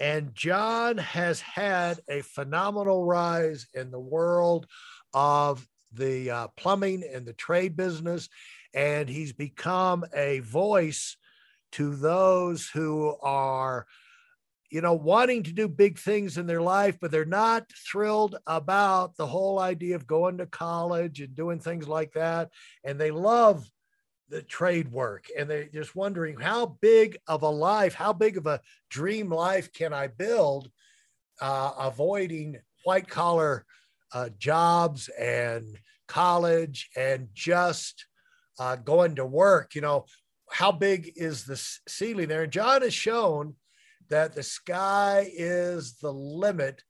And John has had a phenomenal rise in the world of the uh, plumbing and the trade business. And he's become a voice to those who are, you know, wanting to do big things in their life, but they're not thrilled about the whole idea of going to college and doing things like that. And they love the trade work and they're just wondering how big of a life, how big of a dream life can I build, uh, avoiding white collar uh, jobs and college and just uh, going to work. You know, how big is the ceiling there? And John has shown that the sky is the limit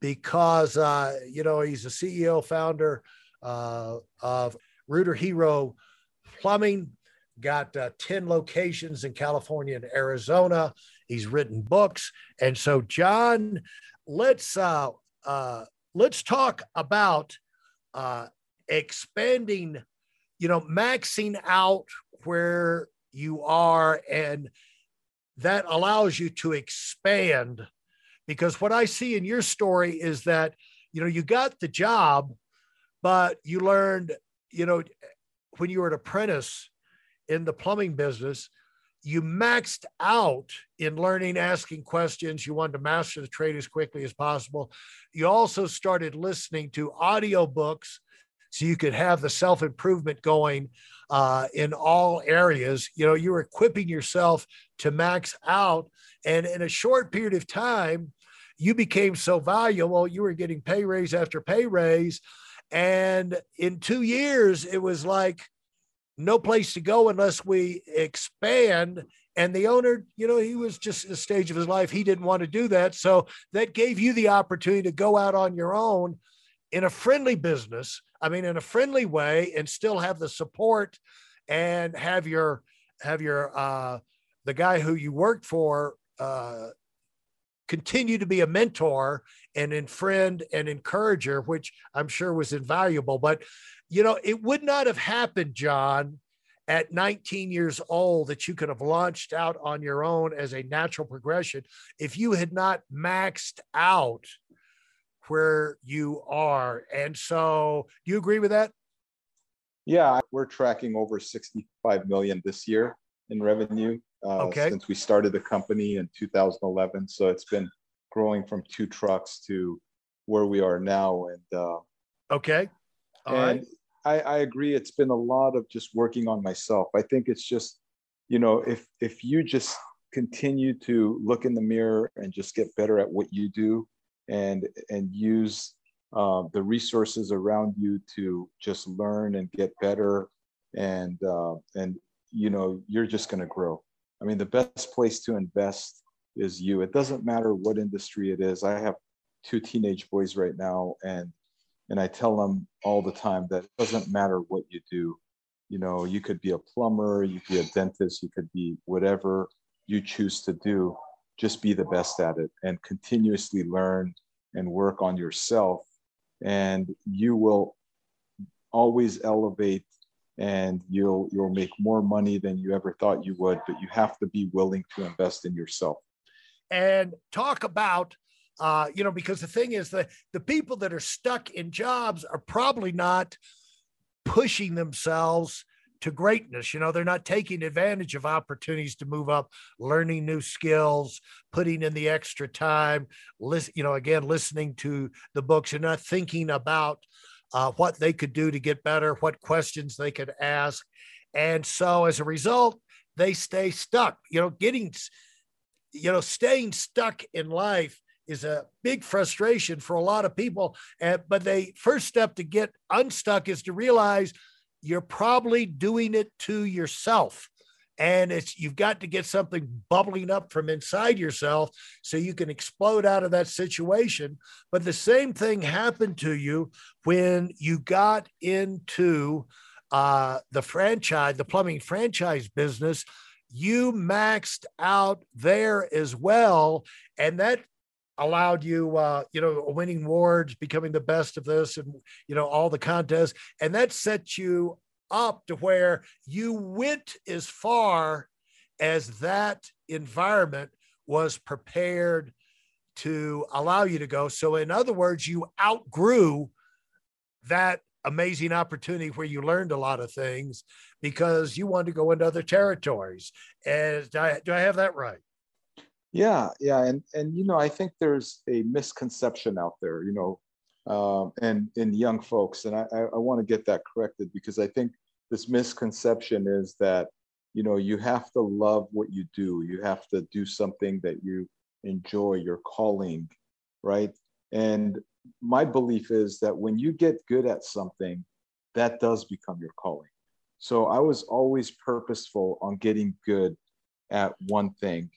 because, uh, you know, he's a CEO founder uh, of Rooter Hero plumbing, got uh, 10 locations in California and Arizona. He's written books. And so, John, let's uh, uh, let's talk about uh, expanding, you know, maxing out where you are, and that allows you to expand. Because what I see in your story is that, you know, you got the job, but you learned, you know, when you were an apprentice in the plumbing business, you maxed out in learning, asking questions. You wanted to master the trade as quickly as possible. You also started listening to audiobooks so you could have the self improvement going uh, in all areas. You know, you were equipping yourself to max out. And in a short period of time, you became so valuable, you were getting pay raise after pay raise and in two years, it was like no place to go unless we expand. And the owner, you know, he was just a stage of his life, he didn't want to do that. So that gave you the opportunity to go out on your own in a friendly business. I mean, in a friendly way, and still have the support and have your have your uh the guy who you worked for uh continue to be a mentor and a friend and encourager, which I'm sure was invaluable. But, you know, it would not have happened, John, at 19 years old that you could have launched out on your own as a natural progression if you had not maxed out where you are. And so, do you agree with that? Yeah, we're tracking over 65 million this year in revenue uh, okay. since we started the company in 2011. So it's been growing from two trucks to where we are now. And uh, okay, All and right. I, I agree. It's been a lot of just working on myself. I think it's just, you know, if if you just continue to look in the mirror and just get better at what you do, and and use uh, the resources around you to just learn and get better, and uh, and you know, you're just going to grow. I mean, the best place to invest is you. It doesn't matter what industry it is. I have two teenage boys right now, and and I tell them all the time that it doesn't matter what you do. You know, you could be a plumber, you could be a dentist, you could be whatever you choose to do. Just be the best at it and continuously learn and work on yourself, and you will always elevate and you'll you'll make more money than you ever thought you would but you have to be willing to invest in yourself. And talk about uh, you know because the thing is that the people that are stuck in jobs are probably not pushing themselves to greatness. You know they're not taking advantage of opportunities to move up learning new skills putting in the extra time listen you know again listening to the books and not thinking about uh, what they could do to get better, what questions they could ask. And so as a result, they stay stuck. You know, getting, you know, staying stuck in life is a big frustration for a lot of people. And, but the first step to get unstuck is to realize you're probably doing it to yourself. And it's you've got to get something bubbling up from inside yourself so you can explode out of that situation. But the same thing happened to you when you got into uh, the franchise the plumbing franchise business. You maxed out there as well and that allowed you uh you know winning awards becoming the best of this and you know all the contests and that set you up to where you went as far as that environment was prepared to allow you to go. So, in other words, you outgrew that amazing opportunity where you learned a lot of things because you wanted to go into other territories. And do I, do I have that right? Yeah, yeah, and and you know, I think there's a misconception out there, you know, um, and in young folks, and I, I, I want to get that corrected because I think this misconception is that you know you have to love what you do. You have to do something that you enjoy your calling right? And my belief is that when you get good at something that does become your calling. So i was always purposeful on getting good at one thing.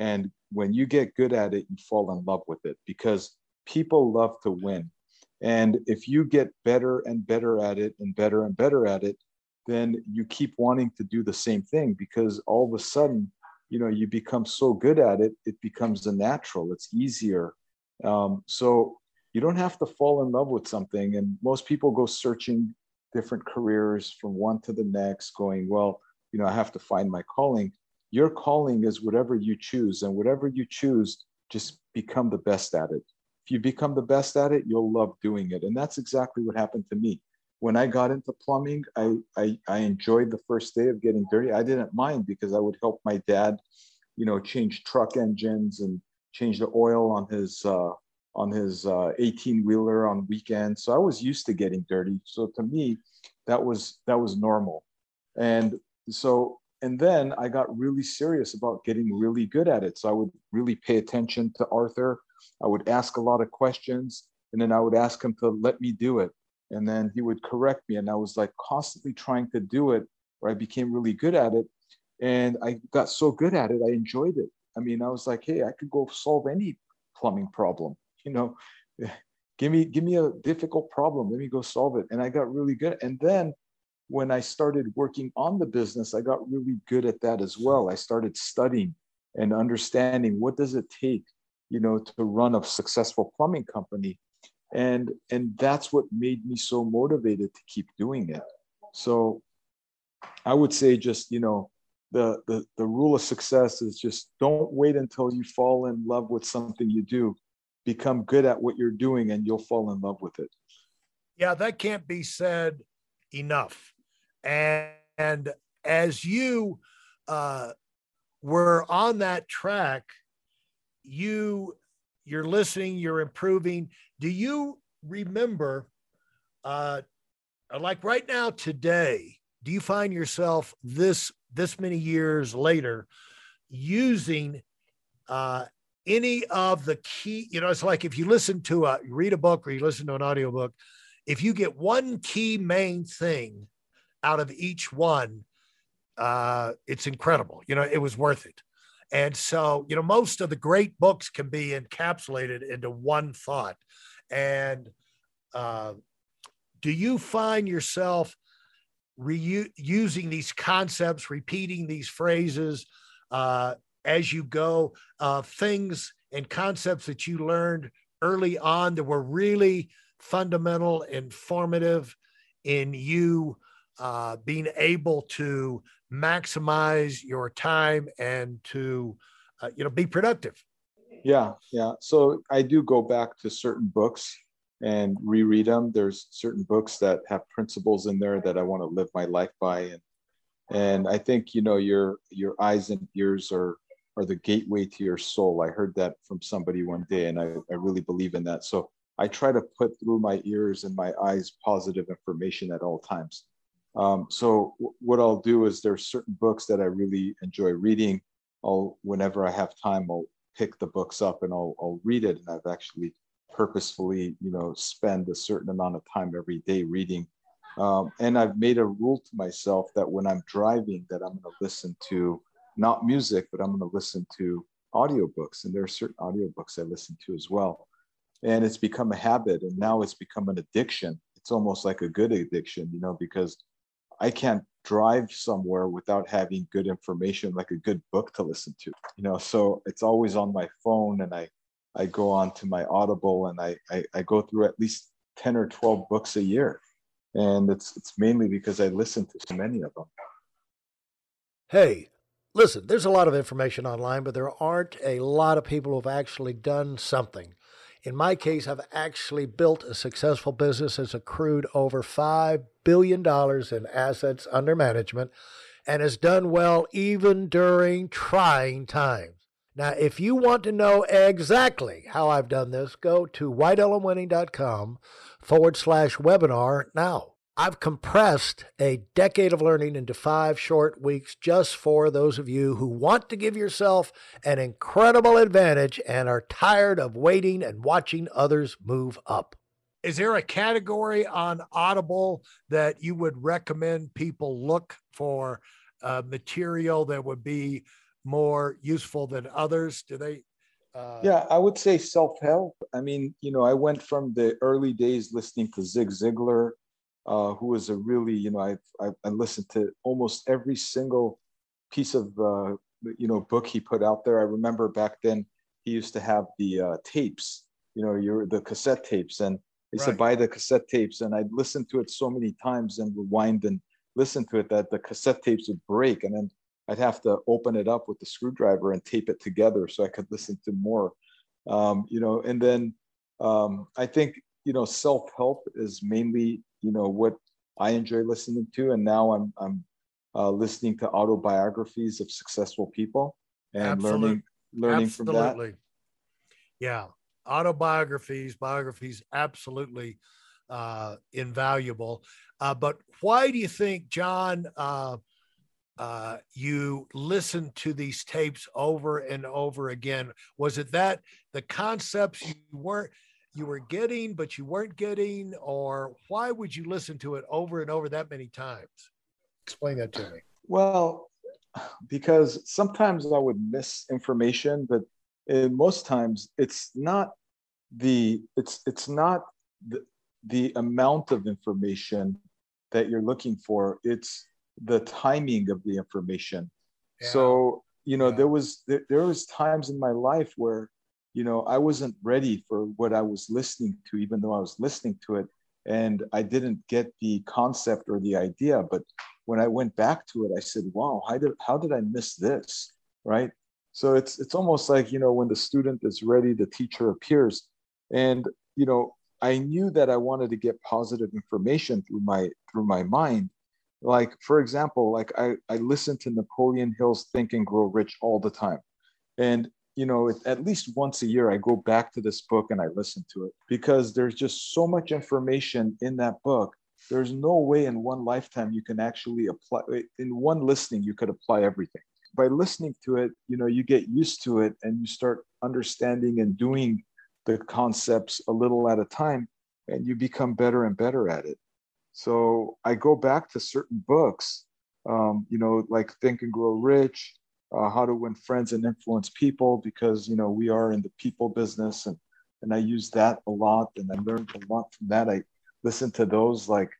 And when you get good at it you fall in love with it because people love to win. And if you get better and better at it and better and better at it then you keep wanting to do the same thing because all of a sudden you know you become so good at it it becomes a natural it's easier. Um, so you don't have to fall in love with something and most people go searching different careers from one to the next going well you know i have to find my calling. Your calling is whatever you choose and whatever you choose just become the best at it. If you become the best at it you'll love doing it and that's exactly what happened to me when I got into plumbing, I, I, I enjoyed the first day of getting dirty. I didn't mind because I would help my dad, you know, change truck engines and change the oil on his uh, on his 18 uh, wheeler on weekends. So I was used to getting dirty. So to me, that was that was normal. And so and then I got really serious about getting really good at it. So I would really pay attention to Arthur. I would ask a lot of questions, and then I would ask him to let me do it and then he would correct me and i was like constantly trying to do it where i became really good at it and i got so good at it i enjoyed it. I mean i was like hey i could go solve any plumbing problem you know? Give me give me a difficult problem let me go solve it. And i got really good and then when i started working on the business i got really good at that as well. I started studying and understanding what does it take you know to run a successful plumbing company and and that's what made me so motivated to keep doing it. So i would say just you know the, the the rule of success is just don't wait until you fall in love with something you do. Become good at what you're doing and you'll fall in love with it. Yeah that can't be said enough. And, and as you uh, were on that track you you're listening, you're improving. Do you remember, uh, like right now today, do you find yourself this this many years later using uh, any of the key? You know, it's like if you listen to a read a book or you listen to an audiobook, if you get one key main thing out of each one, uh, it's incredible. You know, it was worth it. And so, you know, most of the great books can be encapsulated into one thought. And uh, do you find yourself reusing these concepts, repeating these phrases uh, as you go, uh, things and concepts that you learned early on that were really fundamental, and formative in you uh, being able to maximize your time and to uh, you know be productive. Yeah yeah. So i do go back to certain books and reread them there's certain books that have principles in there that i want to live my life by and and i think you know your your eyes and ears are are the gateway to your soul. I heard that from somebody one day and i, I really believe in that. So i try to put through my ears and my eyes positive information at all times um, so w- what I'll do is there's certain books that I really enjoy reading. I'll whenever I have time, I'll pick the books up and I'll, I'll read it. And I've actually purposefully, you know, spend a certain amount of time every day reading Um, and I've made a rule to myself that when I'm driving, that I'm going to listen to not music, but I'm going to listen to audiobooks. And there are certain audiobooks I listen to as well. And it's become a habit. And now it's become an addiction. It's almost like a good addiction, you know, because I can't drive somewhere without having good information, like a good book to listen to, you know. So it's always on my phone and I, I go on to my Audible and I, I, I go through at least 10 or 12 books a year. And it's, it's mainly because I listen to so many of them. Hey, listen, there's a lot of information online, but there aren't a lot of people who've actually done something. In my case, I've actually built a successful business that's accrued over $5 billion in assets under management and has done well even during trying times. Now, if you want to know exactly how I've done this, go to WeidelOnWinning.com forward slash webinar now. I've compressed a decade of learning into five short weeks just for those of you who want to give yourself an incredible advantage and are tired of waiting and watching others move up. Is there a category on Audible that you would recommend people look for uh, material that would be more useful than others? Do they? Uh... Yeah, I would say self help. I mean, you know, I went from the early days listening to Zig Ziglar, uh, who was a really, you know, I, I, I listened to almost every single piece of, uh, you know, book he put out there. I remember back then he used to have the uh, tapes, you know, your the cassette tapes, and he right. said buy the cassette tapes, and I'd listen to it so many times and rewind and listen to it that the cassette tapes would break, and then I'd have to open it up with the screwdriver and tape it together so I could listen to more. Um, you know, and then um, I think you know self help is mainly you know what I enjoy listening to, and now I'm I'm uh, listening to autobiographies of successful people and Absolute. learning learning absolutely. from that. Yeah, autobiographies, biographies, absolutely uh, invaluable. Uh, but why do you think, John? Uh, uh, you listened to these tapes over and over again. Was it that the concepts you weren't you were getting but you weren't getting, or why would you listen to it over and over that many times? Explain that to me. Well, because sometimes I would miss information, but in most times it's not the it's it's not the, the amount of information that you're looking for. It's the timing of the information. Yeah. So, you know, yeah. there was there, there was times in my life where, you know, I wasn't ready for what I was listening to, even though I was listening to it. And I didn't get the concept or the idea. But when I went back to it, I said, wow, how did how did I miss this? Right. So it's it's almost like, you know, when the student is ready, the teacher appears. And, you know, I knew that I wanted to get positive information through my through my mind like for example like i i listen to napoleon hill's think and grow rich all the time and you know at least once a year i go back to this book and i listen to it because there's just so much information in that book. There's no way in one lifetime you can actually apply in one listening you could apply everything. By listening to it you know you get used to it and you start understanding and doing the concepts a little at a time and you become better and better at it. So I go back to certain books, um, you know, like Think and Grow Rich, uh, How to Win Friends and Influence People, because you know we are in the people business, and and I use that a lot, and I learned a lot from that. I listen to those like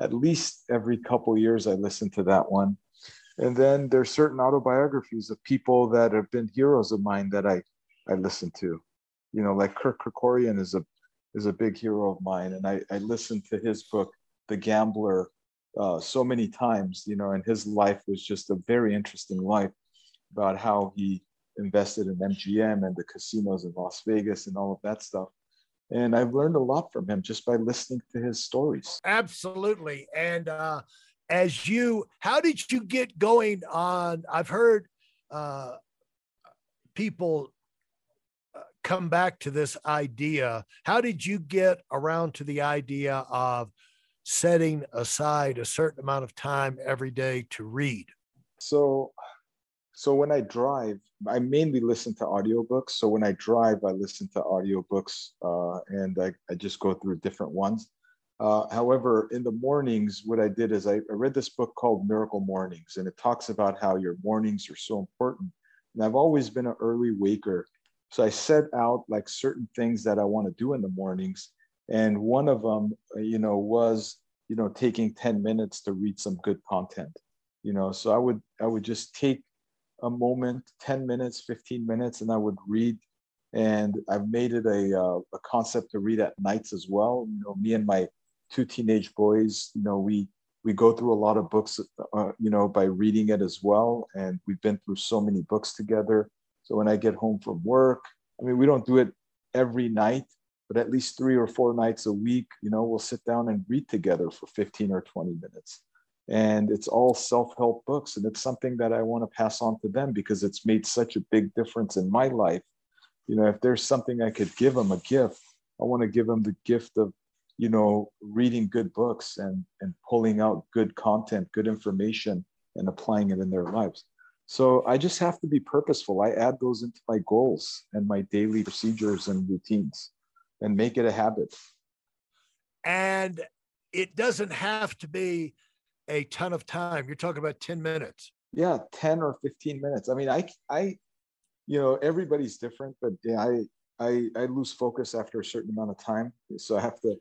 at least every couple years. I listen to that one, and then there's certain autobiographies of people that have been heroes of mine that I I listen to. You know, like Kirk Kerkorian is a is a big hero of mine, and I I listened to his book the gambler uh, so many times, you know, and his life was just a very interesting life about how he invested in MGM and the casinos in Las Vegas and all of that stuff. And I've learned a lot from him just by listening to his stories. Absolutely. And uh, as you, how did you get going on? I've heard uh, people uh, come back to this idea. How did you get around to the idea of setting aside a certain amount of time every day to read? So, so when I drive, I mainly listen to audiobooks. So when I drive, I listen to audiobooks uh, and I, I just go through different ones. Uh, however, in the mornings, what I did is I, I, read this book called Miracle Mornings, and it talks about how your mornings are so important. And I've always been an early waker. So I set out like certain things that I want to do in the mornings. And one of them, uh, you know, was, you know, taking 10 minutes to read some good content, you know, so I would, I would just take a moment, 10 minutes, 15 minutes, and I would read and I've made it a, uh, a concept to read at nights as well. You know, me and my two teenage boys. You know, we we go through a lot of books, uh, you know, by reading it as well, and we've been through so many books together. So when I get home from work, I mean, we don't do it every night, but at least three or four nights a week, you know, we'll sit down and read together for 15 or 20 minutes. And it's all self help books. And it's something that I want to pass on to them because it's made such a big difference in my life. You know, if there's something I could give them a gift, I want to give them the gift of you know, reading good books and, and pulling out good content, good information, and applying it in their lives. So I just have to be purposeful. I add those into my goals and my daily procedures and routines and make it a habit. And it doesn't have to be a ton of time. You're talking about 10 minutes. Yeah, 10 or 15 minutes. I mean, I, I, you know, everybody's different, but yeah, I, I, I lose focus after a certain amount of time. So I have to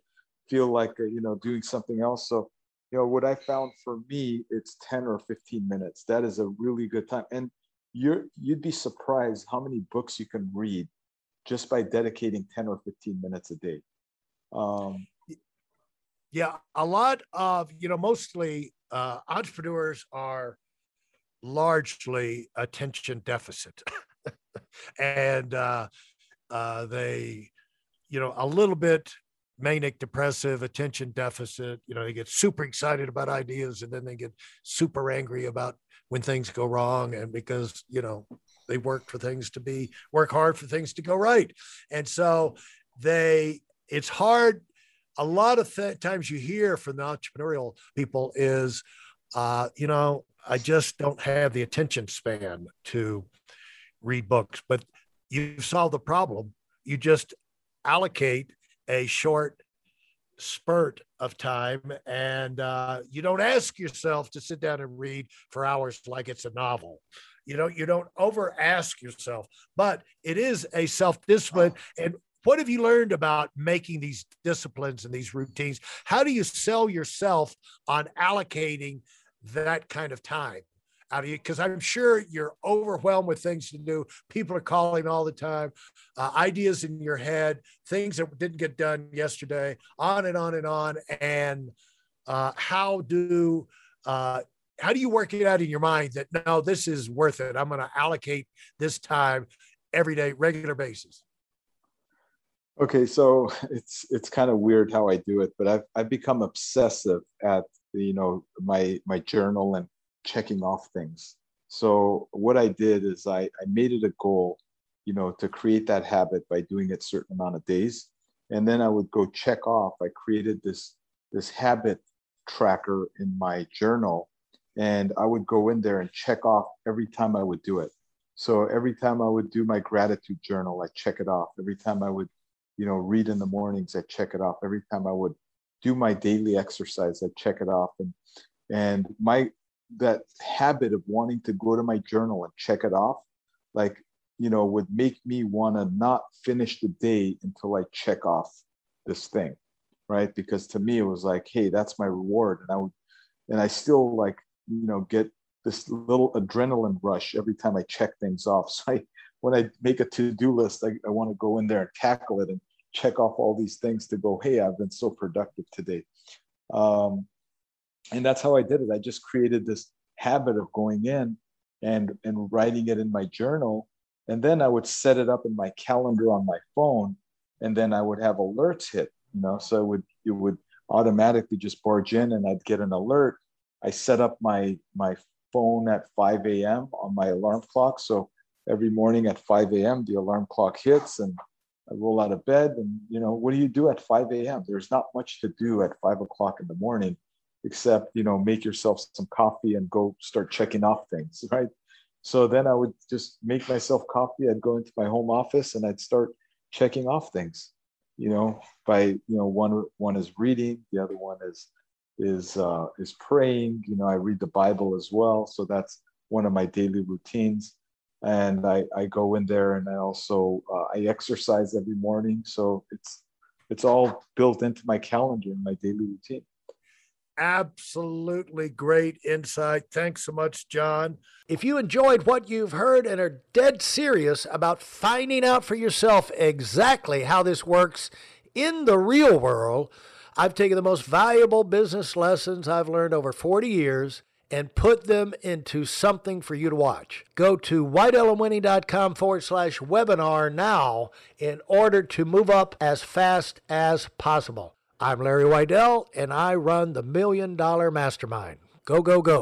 feel like uh, you know doing something else so you know what i found for me it's 10 or 15 minutes that is a really good time and you're you'd be surprised how many books you can read just by dedicating 10 or 15 minutes a day um, yeah a lot of you know mostly uh, entrepreneurs are largely attention deficit. And uh, uh, they you know a little bit manic depressive attention deficit you know they get super excited about ideas and then they get super angry about when things go wrong and because you know they work for things to be work hard for things to go right. And so they it's hard a lot of th- times you hear from the entrepreneurial people is uh, you know i just don't have the attention span to read books but you solve the problem. You just allocate a short spurt of time and uh, you don't ask yourself to sit down and read for hours like it's a novel. You know you don't over ask yourself but it is a self-discipline and what have you learned about making these disciplines and these routines how do you sell yourself on allocating that kind of time out of you because I'm sure you're overwhelmed with things to do. People are calling all the time, uh, ideas in your head, things that didn't get done yesterday, on and on and on. And uh, how do uh, how do you work it out in your mind that no, this is worth it? I'm going to allocate this time every day, regular basis. Okay, so it's it's kind of weird how I do it, but I've I've become obsessive at you know my my journal and checking off things. So what I did is I, I made it a goal, you know, to create that habit by doing it certain amount of days. And then I would go check off. I created this, this habit tracker in my journal. And I would go in there and check off every time I would do it. So every time I would do my gratitude journal, I check it off. Every time I would, you know, read in the mornings, I check it off. Every time I would do my daily exercise, I check it off. And and my that habit of wanting to go to my journal and check it off, like, you know, would make me want to not finish the day until I check off this thing, right? Because to me, it was like, hey, that's my reward. And I would, and I still like, you know, get this little adrenaline rush every time I check things off. So I, when I make a to-do list, I, I want to go in there and tackle it and check off all these things to go, hey, I've been so productive today. Um, and that's how I did it. I just created this habit of going in and and writing it in my journal, and then I would set it up in my calendar on my phone, and then I would have alerts hit. You know, so it would it would automatically just barge in, and I'd get an alert. I set up my my phone at 5 a.m. on my alarm clock, so every morning at 5 a.m. the alarm clock hits, and I roll out of bed. And you know, what do you do at 5 a.m.? There's not much to do at five o'clock in the morning except you know make yourself some coffee and go start checking off things right so then i would just make myself coffee i'd go into my home office and i'd start checking off things you know, by you know one one is reading, the other one is is uh, is praying. You know, I read the Bible as well, so that's one of my daily routines. And I, I go in there and I also uh, I exercise every morning, so it's it's all built into my calendar and my daily routine. Absolutely great insight. Thanks so much, John. If you enjoyed what you've heard and are dead serious about finding out for yourself exactly how this works in the real world, I've taken the most valuable business lessons I've learned over 40 years and put them into something for you to watch. Go to WeidelOnWinning.com forward slash webinar now in order to move up as fast as possible. I'm Larry Weidel, and I run the Million Dollar Mastermind. Go, go, go.